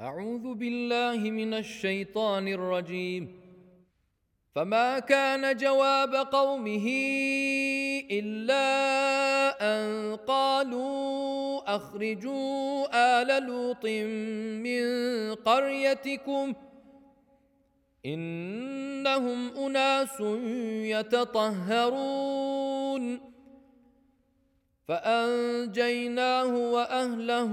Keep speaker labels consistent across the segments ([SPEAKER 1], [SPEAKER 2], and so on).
[SPEAKER 1] أعوذ بالله من الشيطان الرجيم. فما كان جواب قومه إلا أن قالوا أخرجوا آل لوط من قريتكم إنهم أناس يتطهرون. فأنجيناه وأهله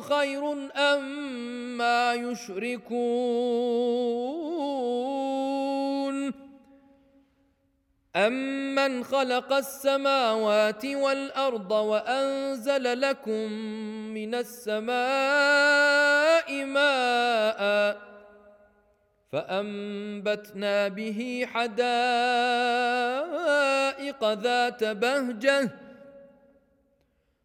[SPEAKER 1] خير أم ما يشركون أمن خلق السماوات والأرض وأنزل لكم من السماء ماء فأنبتنا به حدائق ذات بهجة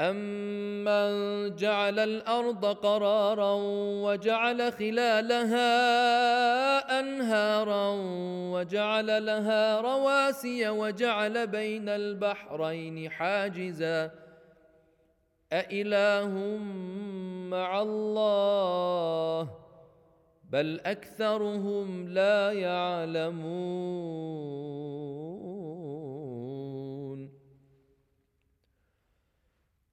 [SPEAKER 1] أمن جعل الأرض قرارا وجعل خلالها أنهارا وجعل لها رواسي وجعل بين البحرين حاجزا أإله مع الله بل أكثرهم لا يعلمون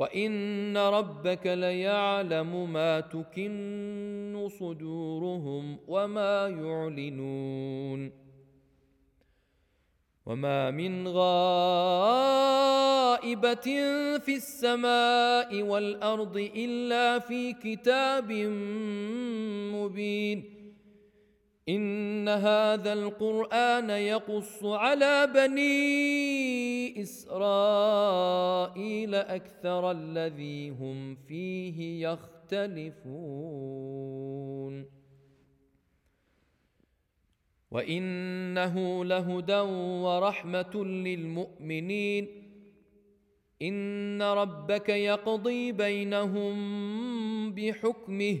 [SPEAKER 1] وان ربك ليعلم ما تكن صدورهم وما يعلنون وما من غائبه في السماء والارض الا في كتاب مبين ان هذا القران يقص على بني اسرائيل اكثر الذي هم فيه يختلفون وانه لهدى ورحمه للمؤمنين ان ربك يقضي بينهم بحكمه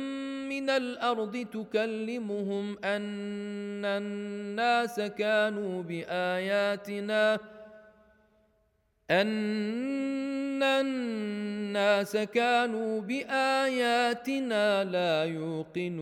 [SPEAKER 1] من الأرض تكلمهم أن الناس كانوا بآياتنا أن الناس كانوا بآياتنا لا يوقنون.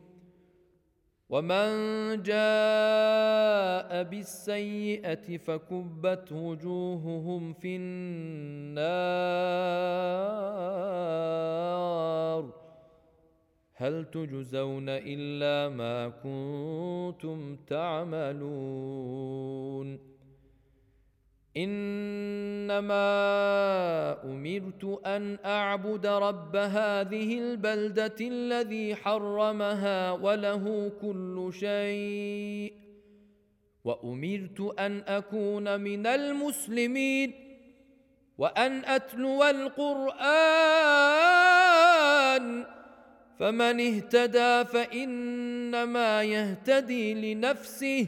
[SPEAKER 1] ومن جاء بالسيئة فكبت وجوههم في النار هل تجزون إلا ما كنتم تعملون انما امرت ان اعبد رب هذه البلده الذي حرمها وله كل شيء وامرت ان اكون من المسلمين وان اتلو القران فمن اهتدى فانما يهتدي لنفسه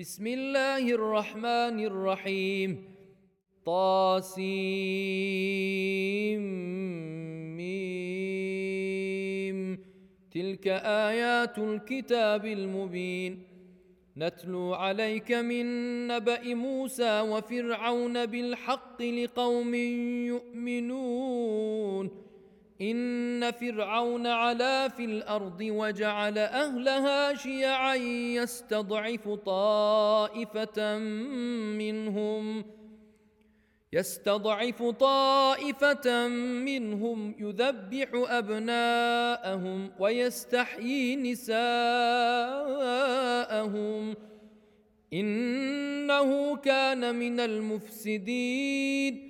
[SPEAKER 1] بسم الله الرحمن الرحيم طاسيم ميم تلك ايات الكتاب المبين نتلو عليك من نبا موسى وفرعون بالحق لقوم يؤمنون ان فرعون علا في الارض وجعل اهلها شيعا يستضعف طائفه منهم يستضعف طائفة منهم يذبح أبناءهم ويستحيي نساءهم إنه كان من المفسدين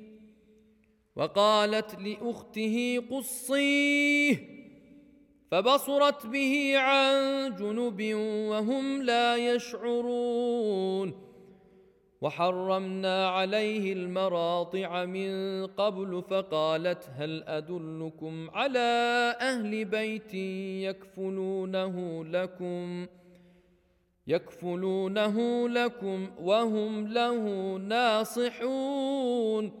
[SPEAKER 1] وقالت لاخته قصيه، فبصرت به عن جنب وهم لا يشعرون. وحرمنا عليه المراضع من قبل، فقالت هل ادلكم على اهل بيت يكفلونه لكم؟ يكفلونه لكم وهم له ناصحون.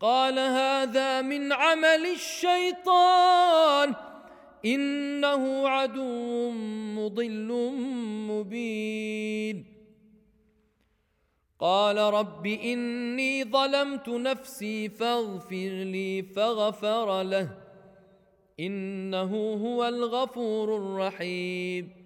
[SPEAKER 1] قال هذا من عمل الشيطان انه عدو مضل مبين. قال رب اني ظلمت نفسي فاغفر لي فغفر له انه هو الغفور الرحيم.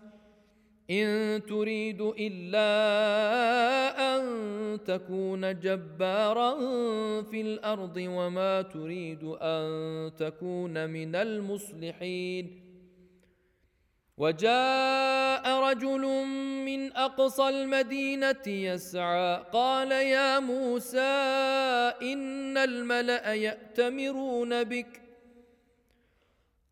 [SPEAKER 1] ان تريد الا ان تكون جبارا في الارض وما تريد ان تكون من المصلحين. وجاء رجل من اقصى المدينه يسعى، قال يا موسى ان الملا ياتمرون بك.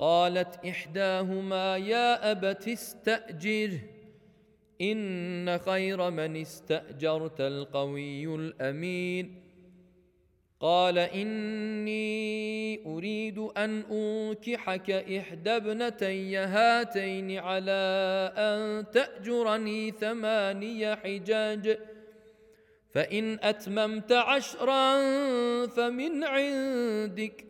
[SPEAKER 1] قالت احداهما يا ابت استاجره ان خير من استاجرت القوي الامين قال اني اريد ان انكحك احدى ابنتي هاتين على ان تاجرني ثماني حجاج فان اتممت عشرا فمن عندك.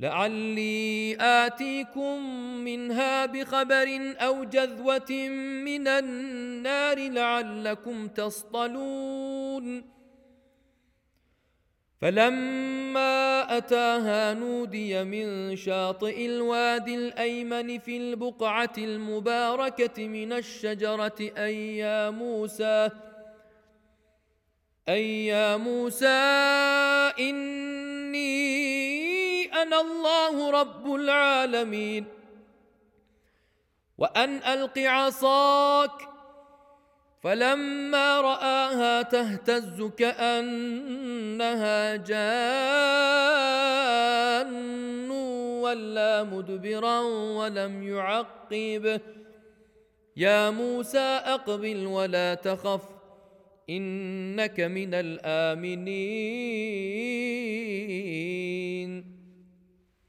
[SPEAKER 1] لعلي اتيكم منها بخبر او جذوه من النار لعلكم تصطلون فلما أتاها نودي من شاطئ الوادي الأيمن في البقعة المباركة من الشجرة أي يا موسى أي يا موسى إني أنا الله رب العالمين. وأن ألق عصاك، فلما رآها تهتز كأنها جان ولا مدبرا ولم يعقب. يا موسى أقبل ولا تخف، إنك من الآمنين.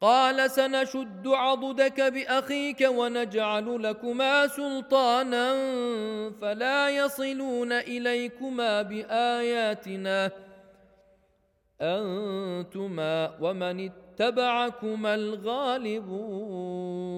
[SPEAKER 1] قال سنشد عضدك باخيك ونجعل لكما سلطانا فلا يصلون اليكما باياتنا انتما ومن اتبعكما الغالبون.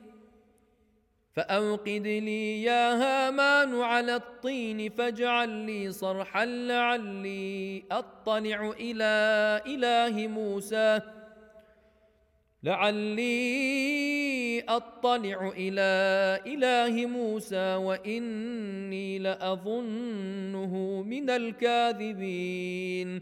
[SPEAKER 1] فاوقد لي يا هامان على الطين فاجعل لي صرحا لعلي اطلع الى اله موسى. لعلي اطلع الى اله موسى واني لاظنه من الكاذبين.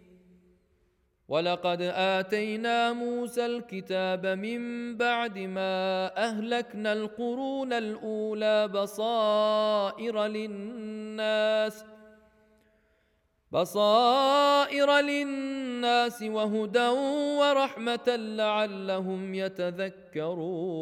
[SPEAKER 1] ولقد اتينا موسى الكتاب من بعد ما اهلكنا القرون الاولى بصائر للناس بصائر للناس وهدى ورحمه لعلهم يتذكرون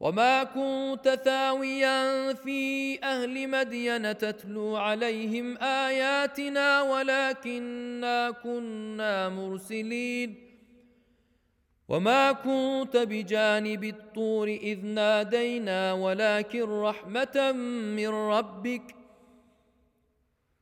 [SPEAKER 1] وما كنت ثاويا في اهل مدين تتلو عليهم اياتنا ولكنا كنا مرسلين وما كنت بجانب الطور اذ نادينا ولكن رحمه من ربك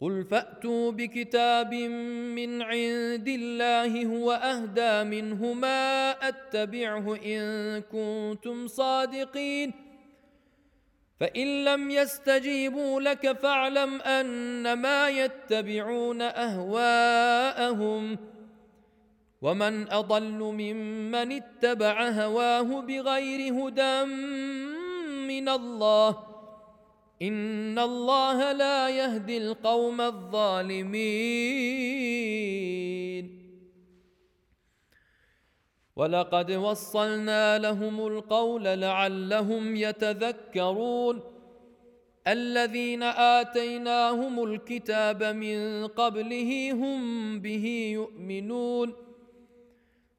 [SPEAKER 1] قل فاتوا بكتاب من عند الله هو اهدى منه ما اتبعه ان كنتم صادقين. فان لم يستجيبوا لك فاعلم انما يتبعون اهواءهم ومن اضل ممن اتبع هواه بغير هدى من الله. ان الله لا يهدي القوم الظالمين. ولقد وصلنا لهم القول لعلهم يتذكرون. الذين اتيناهم الكتاب من قبله هم به يؤمنون.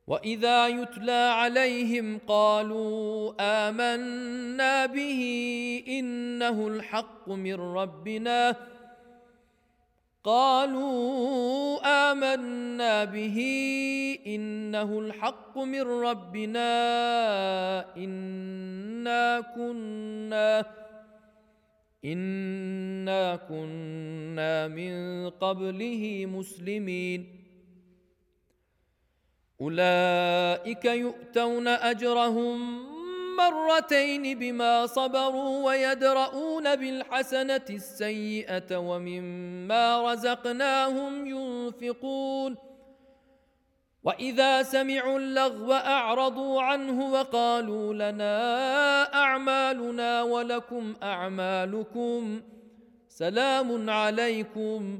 [SPEAKER 1] واذا يتلى عليهم قالوا امنا به انه الحق من ربنا قالوا امنا به انه الحق من ربنا انا كنا انا كنا من قبله مسلمين اولئك يؤتون اجرهم مرتين بما صبروا ويدرؤون بالحسنه السيئه ومما رزقناهم ينفقون واذا سمعوا اللغو اعرضوا عنه وقالوا لنا اعمالنا ولكم اعمالكم سلام عليكم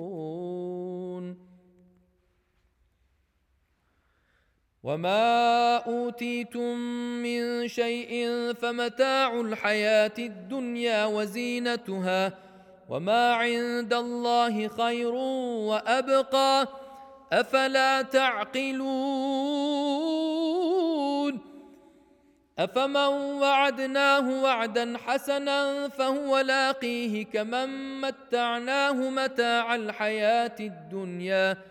[SPEAKER 1] وما اوتيتم من شيء فمتاع الحياه الدنيا وزينتها وما عند الله خير وابقى افلا تعقلون افمن وعدناه وعدا حسنا فهو لاقيه كمن متعناه متاع الحياه الدنيا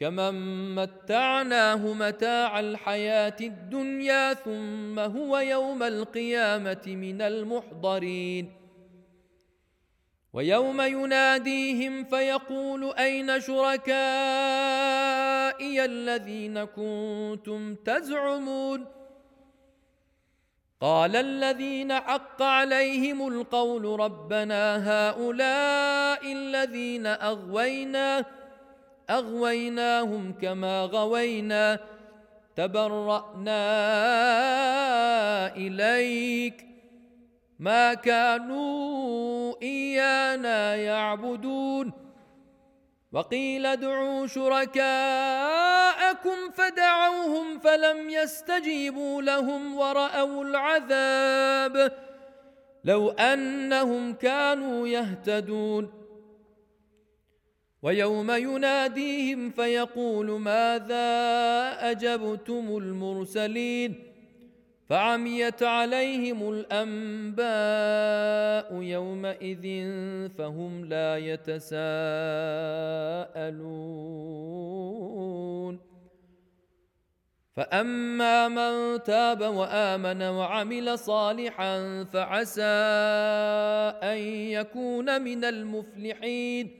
[SPEAKER 1] كمن متعناه متاع الحياه الدنيا ثم هو يوم القيامه من المحضرين ويوم يناديهم فيقول اين شركائي الذين كنتم تزعمون قال الذين حق عليهم القول ربنا هؤلاء الذين اغوينا اغويناهم كما غوينا. تبرانا اليك ما كانوا ايانا يعبدون. وقيل ادعوا شركاءكم فدعوهم فلم يستجيبوا لهم وراوا العذاب. لو انهم كانوا يهتدون. ويوم يناديهم فيقول ماذا اجبتم المرسلين فعميت عليهم الانباء يومئذ فهم لا يتساءلون فاما من تاب وامن وعمل صالحا فعسى ان يكون من المفلحين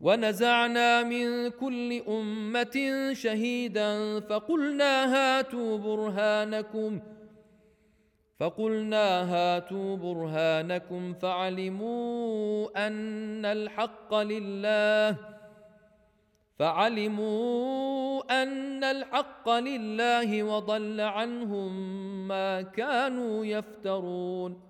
[SPEAKER 1] ونزعنا من كل امه شهيدا فقلنا هاتوا برهانكم، فقلنا هاتوا برهانكم فعلموا ان الحق لله، فعلموا ان الحق لله وضل عنهم ما كانوا يفترون.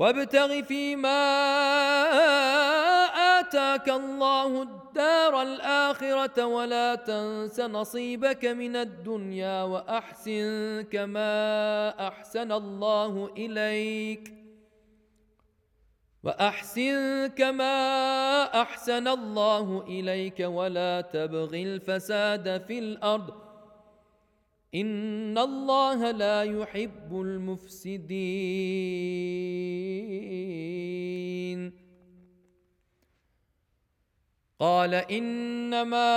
[SPEAKER 1] وابتغ فيما آتاك الله الدار الآخرة ولا تنس نصيبك من الدنيا وأحسن كما أحسن الله إليك وأحسن كما أحسن الله إليك ولا تبغ الفساد في الأرض إن الله لا يحب المفسدين قال انما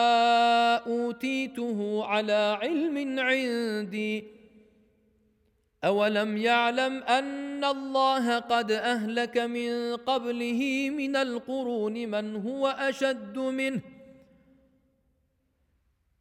[SPEAKER 1] اوتيته على علم عندي. اولم يعلم ان الله قد اهلك من قبله من القرون من هو اشد منه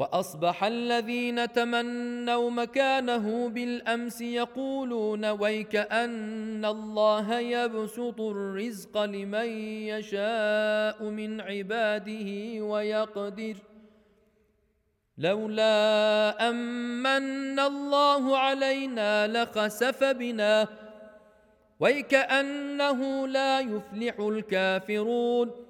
[SPEAKER 1] واصبح الذين تمنوا مكانه بالامس يقولون ويك ان الله يبسط الرزق لمن يشاء من عباده ويقدر لولا امن الله علينا لخسف بنا ويكأنه لا يفلح الكافرون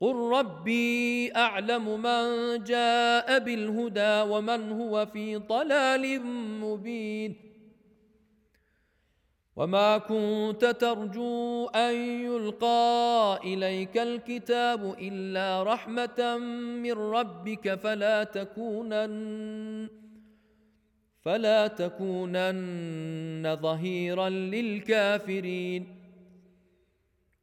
[SPEAKER 1] قل ربي اعلم من جاء بالهدى ومن هو في ضلال مبين. وما كنت ترجو ان يلقى اليك الكتاب الا رحمه من ربك فلا تكونن فلا تكونن ظهيرا للكافرين.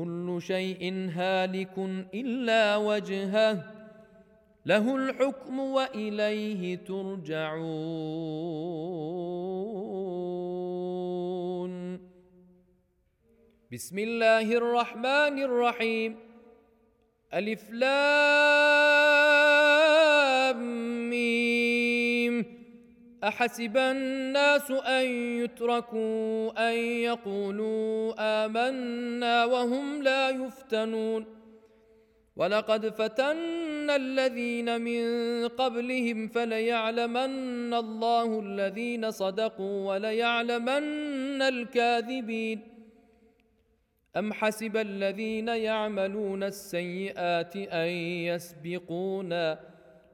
[SPEAKER 1] كل شيء هالك الا وجهه، له الحكم واليه ترجعون. بسم الله الرحمن الرحيم. الف لام. احسب الناس ان يتركوا ان يقولوا امنا وهم لا يفتنون. ولقد فتنا الذين من قبلهم فليعلمن الله الذين صدقوا وليعلمن الكاذبين. أم حسب الذين يعملون السيئات أن يسبقونا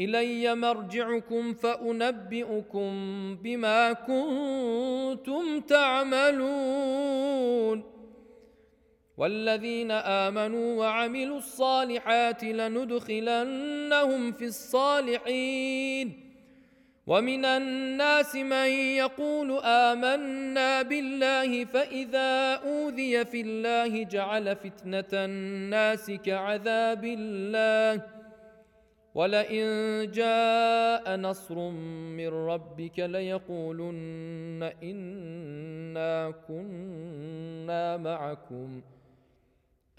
[SPEAKER 1] الي مرجعكم فانبئكم بما كنتم تعملون. والذين امنوا وعملوا الصالحات لندخلنهم في الصالحين. ومن الناس من يقول امنا بالله فاذا اوذي في الله جعل فتنه الناس كعذاب الله. ولئن جاء نصر من ربك ليقولن انا كنا معكم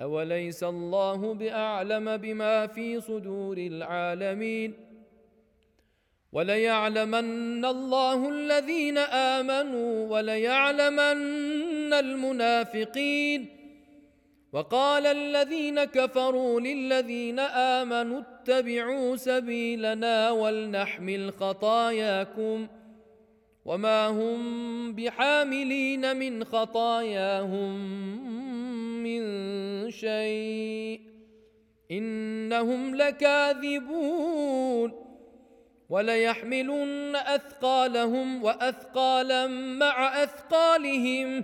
[SPEAKER 1] اوليس الله باعلم بما في صدور العالمين وليعلمن الله الذين امنوا وليعلمن المنافقين وقال الذين كفروا للذين امنوا اتبعوا سبيلنا ولنحمل خطاياكم وما هم بحاملين من خطاياهم من شيء انهم لكاذبون وليحملن اثقالهم واثقالا مع اثقالهم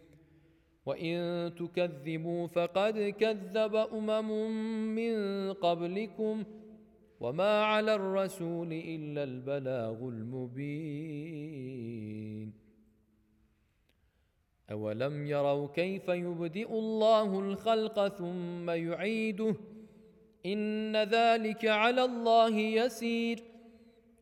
[SPEAKER 1] وان تكذبوا فقد كذب امم من قبلكم وما على الرسول الا البلاغ المبين اولم يروا كيف يبدئ الله الخلق ثم يعيده ان ذلك على الله يسير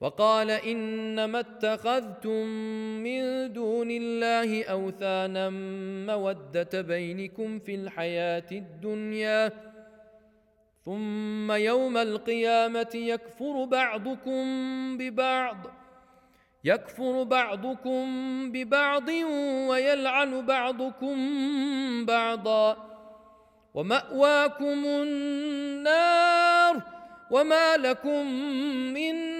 [SPEAKER 1] وقال انما اتخذتم من دون الله اوثانا موده بينكم في الحياه الدنيا ثم يوم القيامه يكفر بعضكم ببعض يكفر بعضكم ببعض ويلعن بعضكم بعضا وماواكم النار وما لكم من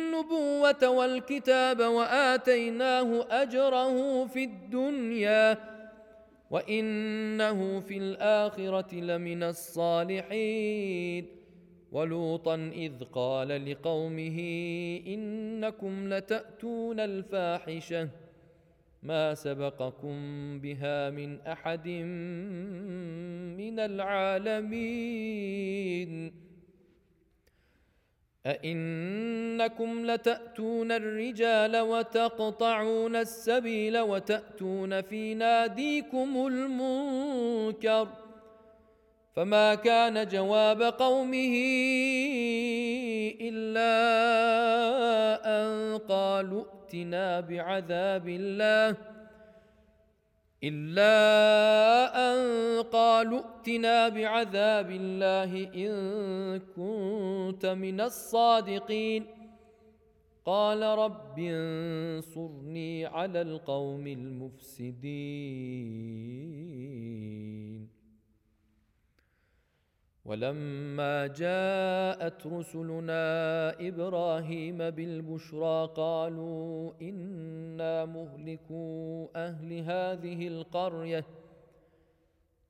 [SPEAKER 1] النبوة والكتاب وآتيناه أجره في الدنيا وإنه في الآخرة لمن الصالحين. ولوطا إذ قال لقومه إنكم لتأتون الفاحشة. ما سبقكم بها من أحد من العالمين. أئنكم لتأتون الرجال وتقطعون السبيل وتأتون في ناديكم المنكر فما كان جواب قومه إلا أن قالوا ائتنا بعذاب الله إلا أن قالوا ائتنا بعذاب الله إن كنت من الصادقين. قال رب انصرني على القوم المفسدين. ولما جاءت رسلنا ابراهيم بالبشرى قالوا انا مهلكو اهل هذه القريه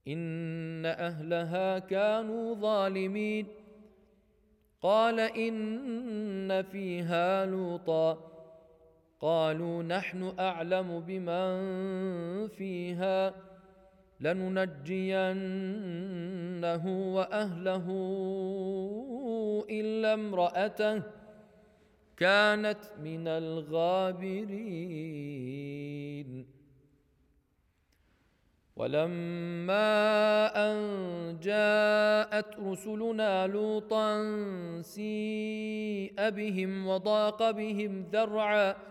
[SPEAKER 1] ان اهلها كانوا ظالمين. قال ان فيها لوطا، قالوا نحن اعلم بمن فيها. لننجينه واهله الا امراته كانت من الغابرين. ولما ان جاءت رسلنا لوطا سيء بهم وضاق بهم ذرعا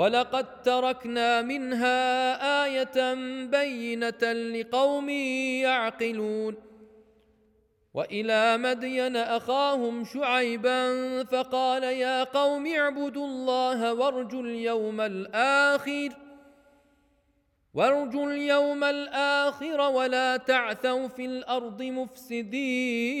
[SPEAKER 1] ولقد تركنا منها ايه بينه لقوم يعقلون والى مدين اخاهم شعيبا فقال يا قوم اعبدوا الله وارجوا اليوم الاخر وارجوا اليوم الاخر ولا تعثوا في الارض مفسدين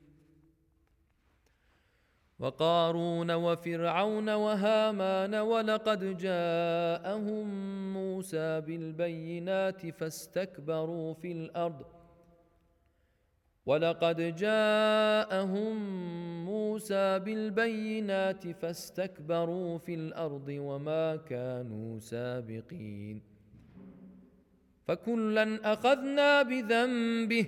[SPEAKER 1] وقارون وفرعون وهامان ولقد جاءهم موسى بالبينات فاستكبروا في الارض ولقد جاءهم موسى بالبينات فاستكبروا في الارض وما كانوا سابقين فكلا اخذنا بذنبه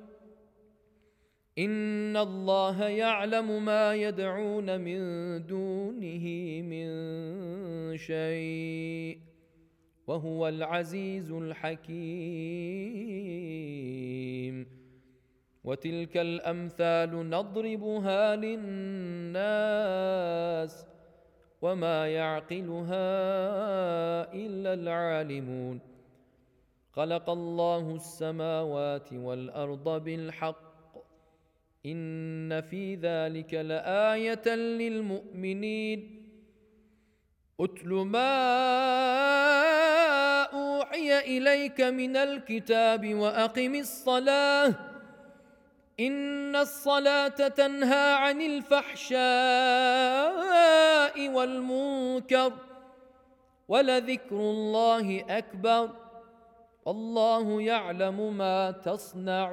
[SPEAKER 1] ان الله يعلم ما يدعون من دونه من شيء وهو العزيز الحكيم وتلك الامثال نضربها للناس وما يعقلها الا العالمون خلق الله السماوات والارض بالحق ان في ذلك لايه للمؤمنين. اتل ما اوحي اليك من الكتاب واقم الصلاه ان الصلاه تنهى عن الفحشاء والمنكر ولذكر الله اكبر والله يعلم ما تصنعون.